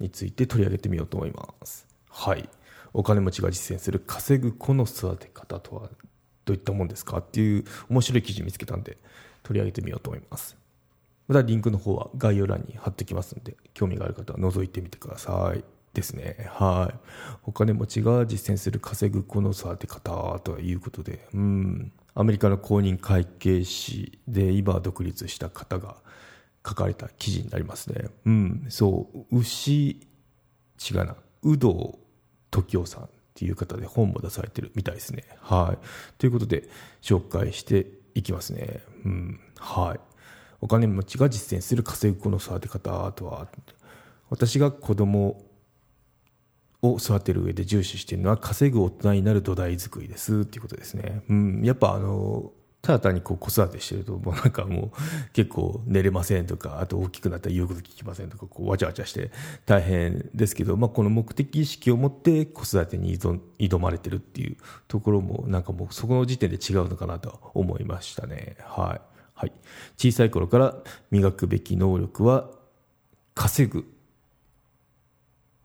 について取り上げてみようと思います。はい。お金持ちが実践する稼ぐ子の育て方とはどういったもんですかっていう面白い記事見つけたんで取り上げてみようと思います。またリンクの方は概要欄に貼ってきますので興味がある方は覗いてみてください。ですね。はい。お金持ちが実践する稼ぐ子の育て方ということでうん。アメリカの公認会計士で今独立した方が書かれた記事になりますね。うん、そう、牛、違うな、有働時夫さんっていう方で本も出されてるみたいですね。はい。ということで、紹介していきますね。うん、はい。お金持ちが実践する稼ぐ子の育て方とは、私が子供を育てる上で重視しているのは稼ぐ大人になる土台作りですっていうことですね。うん、やっぱあの、ただ単にこう子育てしてると、もうなんかもう結構寝れませんとか、あと大きくなったら言うこと聞きませんとか、こうわちゃわちゃして大変ですけど、まあこの目的意識を持って子育てに挑まれてるっていうところも、なんかもうそこの時点で違うのかなと思いましたね。はい。はい。小さい頃から磨くべき能力は、稼ぐ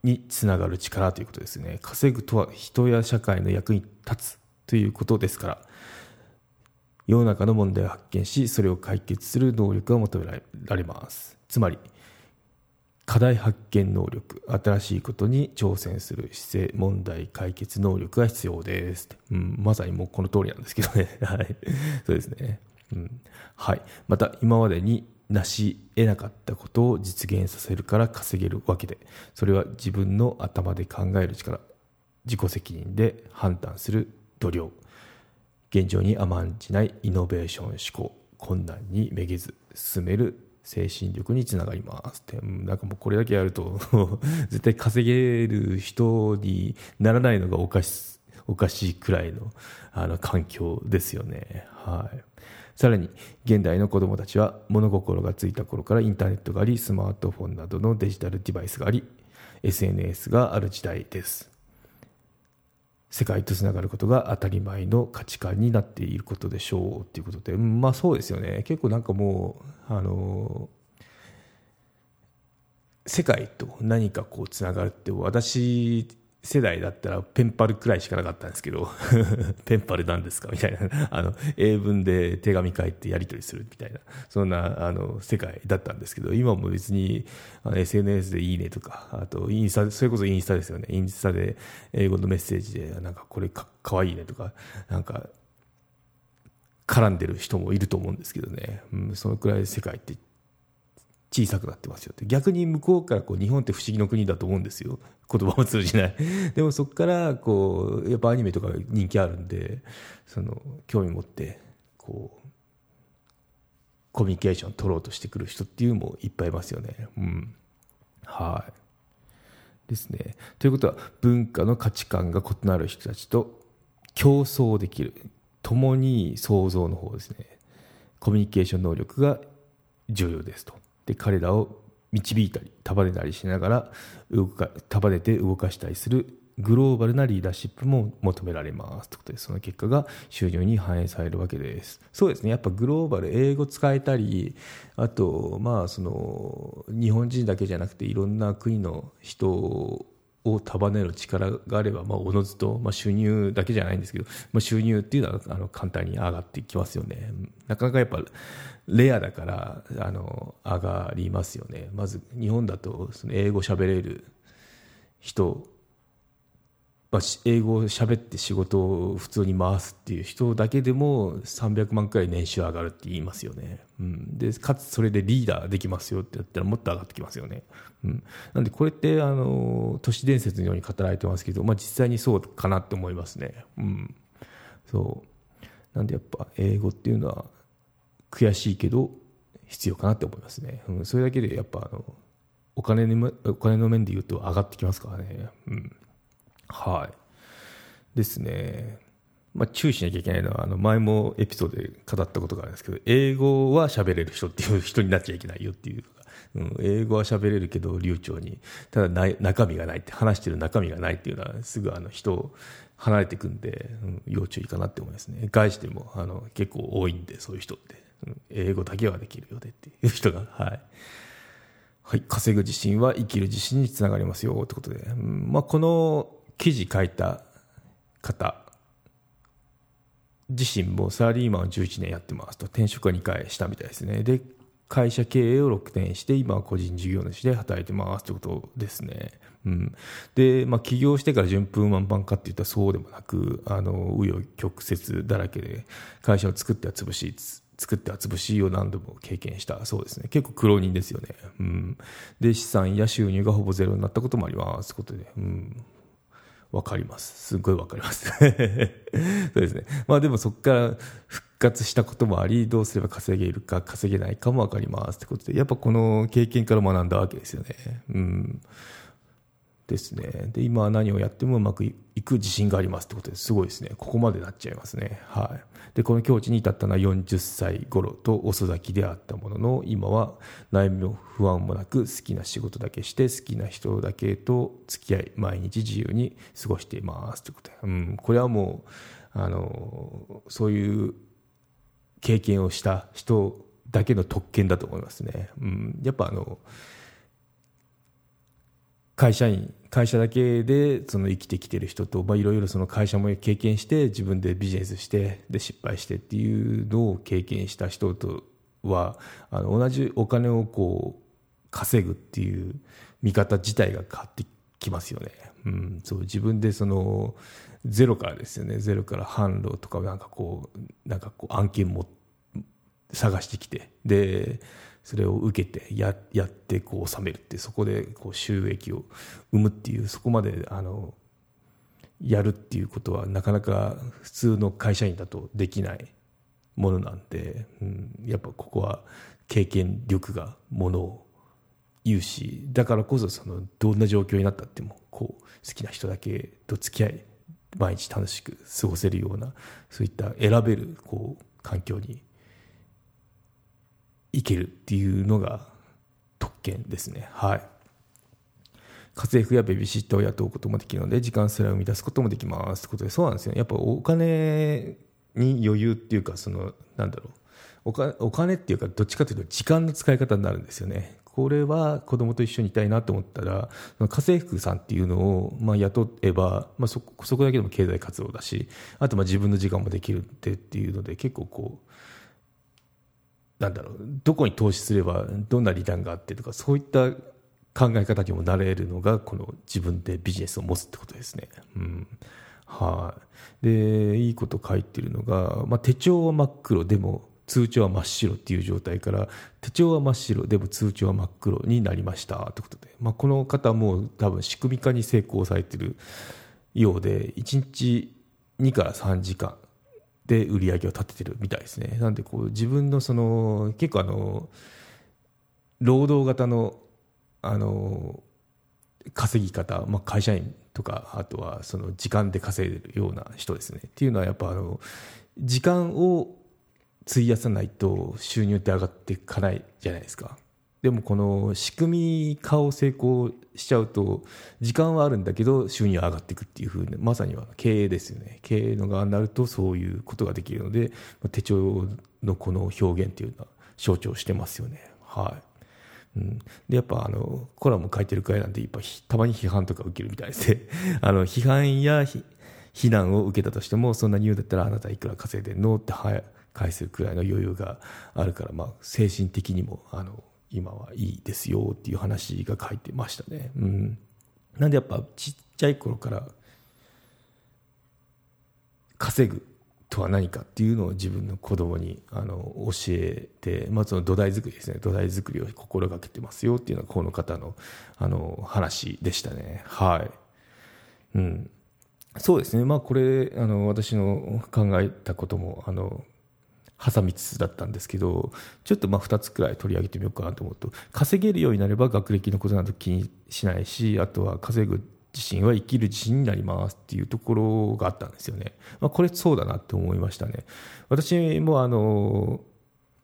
につながる力ということですね。稼ぐとは人や社会の役に立つということですから、世の中の問題を発見しそれを解決する能力が求められます。つまり課題発見能力新しいことに挑戦する姿勢問題解決能力が必要です、うん、まさにもうこの通りなんですけどね。はい。そうですね、うん、はい。また今までに成し得なかったことを実現させるから稼げるわけでそれは自分の頭で考える力自己責任で判断する度量。現状に甘んじないイノベーション思考困難にめげず進める精神力につながりますって、なんかもうこれだけやると 絶対稼げる人にならないのがおかしおかしいくらいのあの環境ですよね。はい。さらに、現代の子供たちは物心がついた頃からインターネットがあり、スマートフォンなどのデジタルデバイスがあり、SNS がある時代です。世界とつながることが当たり前の価値観になっていることでしょうということで、まあそうですよね。結構なんかもう、あの、世界と何かこうつながるって私世代だったらペンパルくらいしかなかったんですけど ペンパルなんですかみたいな。あの英文で手紙書いてやり取りするみたいな。そんなあの世界だったんですけど今も別に SNS でいいねとかあとインスタそれこそインスタですよね。インスタで英語のメッセージでなんかこれかかわいいねとかなんか絡んでる人もいると思うんですけどね、うん、そのくらい世界って小さくなってますよって。逆に向こうからこう日本って不思議の国だと思うんですよ。言葉も通じない。でもそこからこうやっぱアニメとか人気あるんでその興味持ってこうコミュニケーション取ろうとしてくる人っていうのもいっぱいいますよね。うん。はい。ですね。ということは文化の価値観が異なる人たちと競争できる。共に創造の方ですね。コミュニケーション能力が重要ですと。で彼らを導いたり束ねたりしながら動か束ねて動かしたりするグローバルなリーダーシップも求められます。ということでその結果が収入に反映されるわけです。そうですね。やっぱグローバル英語使えたりあとまあその日本人だけじゃなくていろんな国の人を束ねる力があれば、まあ、おのずと、まあ、収入だけじゃないんですけど、まあ、収入っていうのはあの簡単に上がっていきますよね。なかなかやっぱレアだからあの上がりますよね。まず日本だとその英語喋れる人まあ、英語を喋って仕事を普通に回すっていう人だけでも300万くらい年収上がるって言いますよね、うん、でかつそれでリーダーできますよってやったらもっと上がってきますよね、うん、なんでこれってあの都市伝説のように語られてますけど、まあ、実際にそうかなって思いますね、うん、そう。なんでやっぱ英語っていうのは悔しいけど必要かなって思いますね、うん、それだけでやっぱあのお金にお金の面で言うと上がってきますからね。うん。はい。ですね。まあ、注意しなきゃいけないのは、あの、前もエピソードで語ったことがあるんですけど、英語は喋れる人っていう人になっちゃいけないよっていううん、英語は喋れるけど流暢にただ中身がないって話してる中身がないっていうのはすぐあの人離れていくんで、うん、要注意かなって思いますね外してもあの結構多いんでそういう人って、うん、英語だけはできるよねっていう人がはい。はい、稼ぐ自信は生きる自信につながりますよってことで、うんまあ、この記事書いた方自身もサラリーマンを11年やってますと転職は2回したみたいですね。で会社経営を6年して今は個人事業主で働いてますということですね。うん、で、まあ、起業してから順風満帆かっていったらそうでもなくあの紆余曲折だらけで会社を作っては潰し作っては潰しを何度も経験した。そうですね。結構苦労人ですよね、うん、で資産や収入がほぼゼロになったこともあります。ことで、うん、わかります。すごいわかります。そうですね。まあでもそこから復活したこともあり、どうすれば稼げるか稼げないかもわかりますってことで、やっぱこの経験から学んだわけですよね。うん。ですね。で、今は何をやってもうまくいく自信がありますってことですごいですね。ここまでなっちゃいますね。はい。で、この境地に至ったのは40歳頃と遅咲きであったものの、今は悩みも不安もなく好きな仕事だけして好きな人だけと付き合い、毎日自由に過ごしていますということで。うん、これはもう、あの、そういう経験をした人だけの特権だと思いますね。うん、やっぱあの、会社員会社だけでその生きてきてる人といろいろその会社も経験して自分でビジネスしてで失敗してっていうのを経験した人とはあの同じお金をこう稼ぐっていう見方自体が変わってきますよね。うん、そう自分でそのゼロからですよねゼロから販路とかなんかこうなんかこう案件も探してきてでそれを受けてややってこう収めるってそこでこう収益を生むっていうそこまであのやるっていうことはなかなか普通の会社員だとできないものなんで、うん、やっぱここは経験力がものを言うしだからこそそのどんな状況になったってもこう好きな人だけと付き合い毎日楽しく過ごせるようなそういった選べるこう環境にいけるっていうのが特権ですね。はい。家政婦やベビーシッターを雇うこともできるので、時間すら生み出すこともできますってことで、そうなんですよ、ね。やっぱお金に余裕っていうか、その、なんだろう。お金お金っていうか、どっちかというと時間の使い方になるんですよね。これは子供と一緒にいたいなと思ったら、家政婦さんっていうのを、まあ、雇えば、まあそ、そこだけでも経済活動だし、あとまあ自分の時間もできるってっていうので、結構こう、なんだろう、どこに投資すればどんなリターンがあってとか、そういった考え方にもなれるのが、この自分でビジネスを持つってことですね。うん。はい。で、いいこと書いてるのが、まあ、手帳は真っ黒でも通帳は真っ白っていう状態から、手帳は真っ白でも通帳は真っ黒になりましたってことで、まあ、この方も多分仕組み化に成功されてるようで、1日2から3時間、で売り上げを立ててるみたいですね。なんでこう自分のその結構あの労働型のあの稼ぎ方、まあ、会社員とかあとはその時間で稼いでるような人ですね。っていうのはやっぱあの時間を費やさないと収入って上がっていかないじゃないですか。でもこの仕組み化を成功しちゃうと時間はあるんだけど収入は上がっていくっていうふうにまさには経営ですよね。経営の側になるとそういうことができるので手帳のこの表現っていうのは象徴してますよね。はい。うん、でやっぱあのコラム書いてるくらいなんでやっぱたまに批判とか受けるみたいで。す ねあの批判や非難を受けたとしてもそんなに言うんだったらあなたいくら稼いでんのって返すくらいの余裕があるから、まあ、精神的にもあの今はいいですよっていう話が書いてましたね。うん。なんでやっぱちっちゃい頃から稼ぐとは何かっていうのを自分の子供にあの教えて、まあ、その土台作りですね。土台作りを心がけてますよっていうのがこの方のあの話でしたね。はい、うん、そうですね。まあこれあの私の考えたこともあの挟みつつだったんですけどちょっとまあ2つくらい取り上げてみようかなと思うと稼げるようになれば学歴のことなど気にしないしあとは稼ぐ自身は生きる自信になりますっていうところがあったんですよね、まあ、これそうだなって思いましたね。私もあの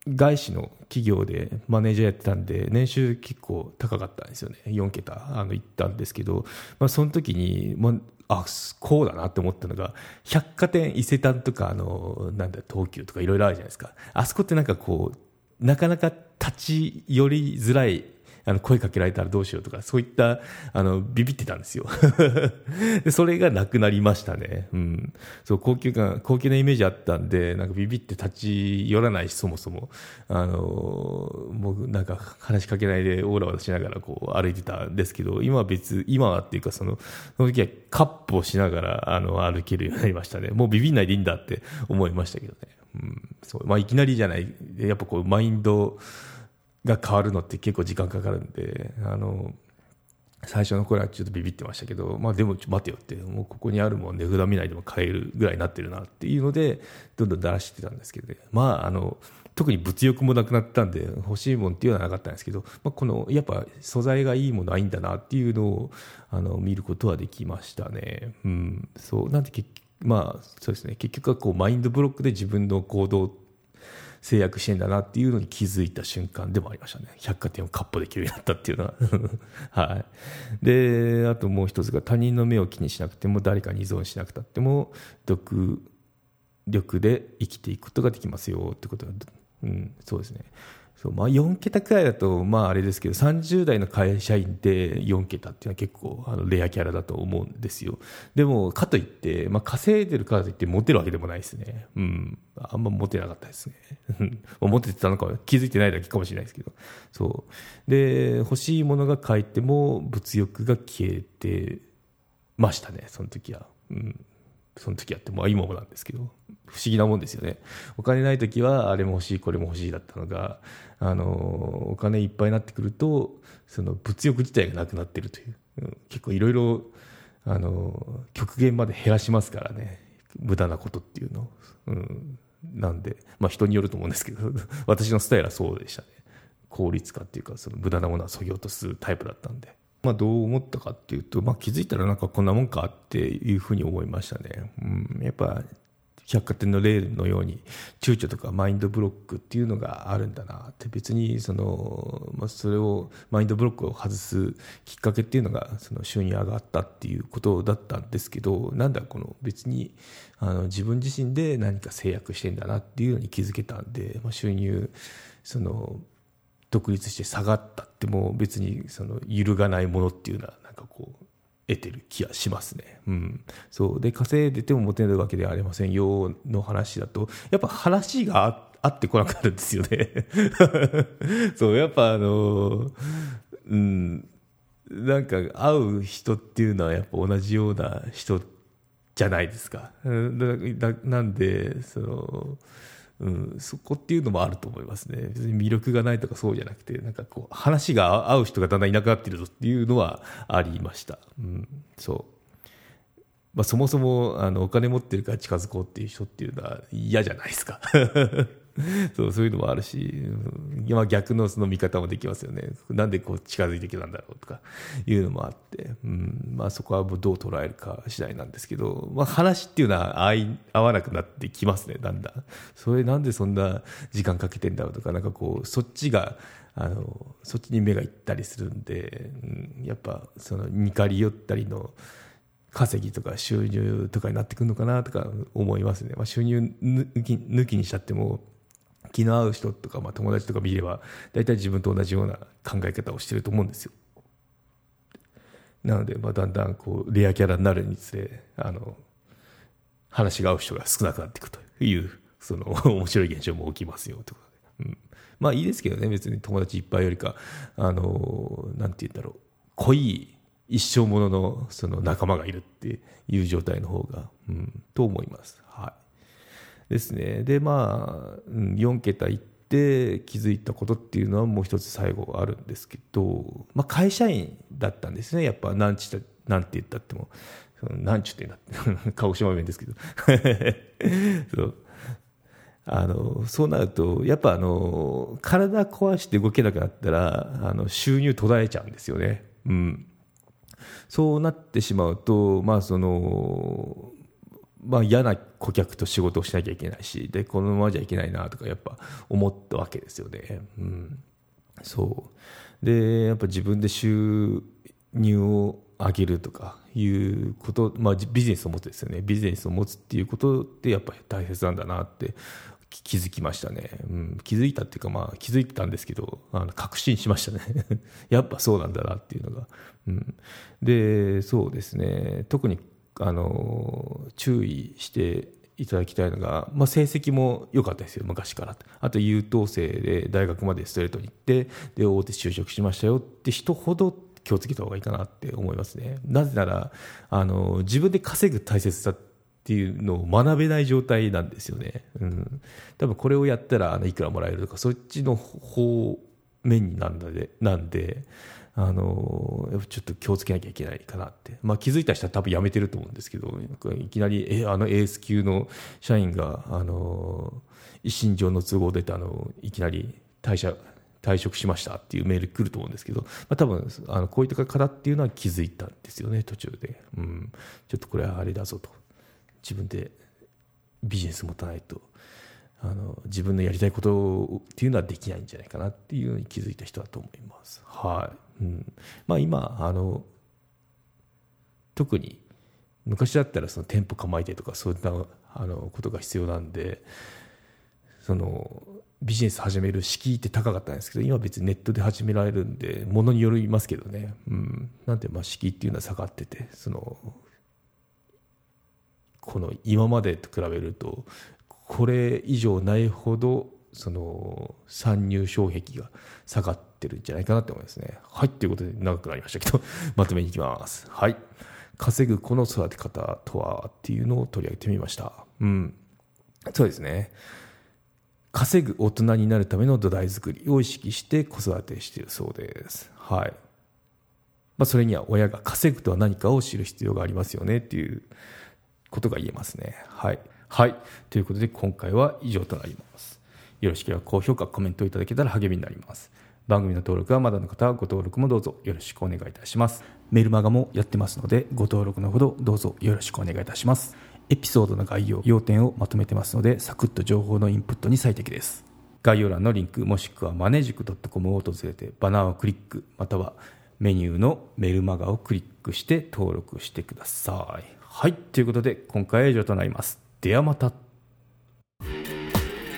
外資の企業でマネージャーやってたんで年収結構高かったんですよね。4桁あの行ったんですけど、まあ、その時に、まあ、あこうだなって思ったのが百貨店伊勢丹とかあのなんだ東急とかいろいろあるじゃないですか。あそこってなんかこうなかなか立ち寄りづらいあの声かけられたらどうしようとか、そういったあのビビってたんですよ で。それがなくなりましたね。うん、そう高級感高級なイメージあったんで、なんかビビって立ち寄らないし、そもそも。あのもうなんか話しかけないでオーラを出しながらこう歩いてたんですけど、今は別、今はっていうかその、その時はカップをしながらあの歩けるようになりましたね。もうビビんないでいいんだって思いましたけどね。うん、そうまあ、いきなりじゃない。やっぱこうマインド、が変わるのって結構時間かかるんで、あの、最初の頃はちょっとビビってましたけど、まあでも待てよって、もうここにあるもん値札見ないでも買えるぐらいになってるなっていうので、どんどんだらしてたんですけどね。まああの、特に物欲もなくなったんで、欲しいもんっていうのはなかったんですけど、まあ、この、やっぱ素材がいいものはいいんだなっていうのを、あの、見ることはできましたね。うん。そう。なんでまあ、そうですね。結局はこう、マインドブロックで自分の行動制約してんだなっていうのに気づいた瞬間でもありましたね。百貨店をカッポできるようになったっていうのは。はい。で、あともう一つが他人の目を気にしなくても誰かに依存しなくたっても独力で生きていくことができますよってことだ、うん、そうですね。そうまあ、4桁くらいだと、まああれですけど、30代の会社員で4桁っていうのは結構あのレアキャラだと思うんですよ。でも、かといって、まあ稼いでるからといってモテるわけでもないですね。うん。あんまモテなかったですね。モテてたのか気づいてないだけかもしれないですけど。そう。で、欲しいものが書いても物欲が消えてましたね、その時は。うん。その時やって、まあ今もなんですけど、不思議なもんですよね。お金ない時はあれも欲しい、これも欲しいだったのが、あの、お金いっぱいになってくると、その物欲自体がなくなってるという、結構いろいろ、あの、極限まで減らしますからね、無駄なことっていうのうん。なんで、まあ人によると思うんですけど、私のスタイルはそうでしたね。効率化っていうか、その無駄なものは削ぎ落とすタイプだったんで。まあ、どう思ったかっていうと、まあ、気づいたらなんかこんなもんかっていうふうに思いましたね。うん、やっぱ百貨店の例のように躊躇とかマインドブロックっていうのがあるんだなって別にその、まあ、それをマインドブロックを外すきっかけっていうのがその収入上がったっていうことだったんですけどなんだこの別にあの自分自身で何か制約してんだなっていうのに気づけたんで、まあ、収入その独立して下がったっても別にその揺るがないものっていうのはなんかこう得てる気がしますね。うん。そうで稼いでても持てないわけではありませんよの話だとやっぱ話があってこなくなるんですよね。そうやっぱあのうんなんか会う人っていうのはやっぱ同じような人じゃないですか。なんでそのうん、そこっていうのもあると思いますね。別に魅力がないとかそうじゃなくて、なんかこう、話が合う人がだんだんいなくなってるぞっていうのはありました。うん、そう。まあ、そもそも、あの、お金持ってるから近づこうっていう人っていうのは嫌じゃないですか。そうそういうのもあるし、まあ、逆のその見方もできますよね。なんでこう近づいてきたんだろうとかいうのもあって、うんまあ、そこはどう捉えるか次第なんですけど、まあ、話っていうのは合い合わなくなってきますね、だんだん。それなんでそんな時間かけてんだろうとか、なんかこう、そっちが、あのそっちに目がいったりするんで、うん、やっぱその似かり寄ったりの稼ぎとか収入とかになってくるのかなとか思いますね。まあ、収入抜き抜きにしちゃっても、気の合う人とか、まあ、友達とか見れば大体自分と同じような考え方をしてると思うんですよ。なので、まあ、だんだんこうレアキャラになるにつれあの話が合う人が少なくなっていくというその 面白い現象も起きますよということで、うん、まあいいですけどね別に友達いっぱいよりかあのなんて言うんだろう。濃い一生もののその仲間がいるっていう状態の方が、うん、と思います。はい。ですね。で、まあ、4桁いって気づいたことっていうのはもう一つ最後あるんですけど、まあ、会社員だったんですね。やっぱ、なんちなんて言ったっても、なんちゅってなって、鹿児島弁ですけど。そう。あのそうなると、やっぱあの体壊して動けなくなったらあの収入途絶えちゃうんですよね。うん、そうなってしまうと、まあそのまあ、嫌な顧客と仕事をしなきゃいけないしでこのままじゃいけないなとかやっぱ思ったわけですよね。うん、そう。でやっぱ自分で収入を上げるとかいうこと、まあ、ビジネスを持つですよね。ビジネスを持つっていうことってやっぱり大切なんだなって気づきましたね、うん、気づいたっていうか、まあ、気づいたんですけどあの確信しましたね。やっぱそうなんだなっていうのが、うん、でそうですね。特にあの注意していただきたいのが、まあ、成績も良かったですよ、昔から。あと優等生で大学までストレートに行って、で、大手就職しましたよって人ほど気をつけた方がいいかなって思いますね。なぜなら、あの、自分で稼ぐ大切さっていうのを学べない状態なんですよね。うん。多分これをやったら、あの、いくらもらえるとか、そっちの方面になんだで、なんで、あのちょっと気をつけなきゃいけないかなって、まあ、気づいた人は多分やめてると思うんですけどいきなりえあのエース級の社員があの一身上の都合であのいきなり退社退職しましたっていうメール来ると思うんですけど、まあ、多分あのこういった方っていうのは気づいたんですよね途中で、うん、ちょっとこれはあれだぞと。自分でビジネス持たないと。あの自分のやりたいことっていうのはできないんじゃないかなっていうのに気づいた人だと思います。はい。うん。まあ今、あの、特に昔だったらその店舗構えてとかそういったあのことが必要なんで、そのビジネス始める敷居って高かったんですけど、今別にネットで始められるんで、ものによりますけどね。うん。なんでまあ敷居っていうのは下がってて、その、この今までと比べるとこれ以上ないほどその参入障壁が下がってるんじゃないかなって思いますね。はい、ということで長くなりましたけど、まとめにいきます。はい。稼ぐこの育て方とはっていうのを取り上げてみました。うん。そうですね。稼ぐ大人になるための土台作りを意識して子育てしているそうです。はい。まあ、それには親が稼ぐとは何かを知る必要がありますよねっていうことが言えますね。はい。はい。ということで今回は以上となります。よろしければ高評価、コメントいただけたら励みになります。番組の登録はまだの方はご登録もどうぞよろしくお願いいたします。メルマガもやってますのでご登録のほどどうぞよろしくお願いいたします。エピソードの概要、要点をまとめてますのでサクッと情報のインプットに最適です。概要欄のリンクもしくはマネジク .com を訪れてバナーをクリックまたはメニューのメルマガをクリックして登録してください。はい。ということで今回は以上となります。ではまた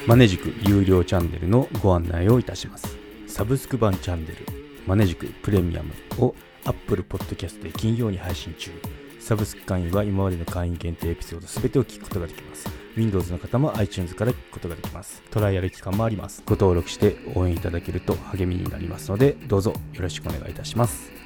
マネジク有料チャンネルのご案内をいたします。サブスク版チャンネルマネジクプレミアムを Apple Podcast で金曜に配信中。サブスク会員は今までの会員限定エピソード全てを聞くことができます。Windows の方も iTunes から聞くことができます。トライアル期間もあります。ご登録して応援いただけると励みになりますのでどうぞよろしくお願いいたします。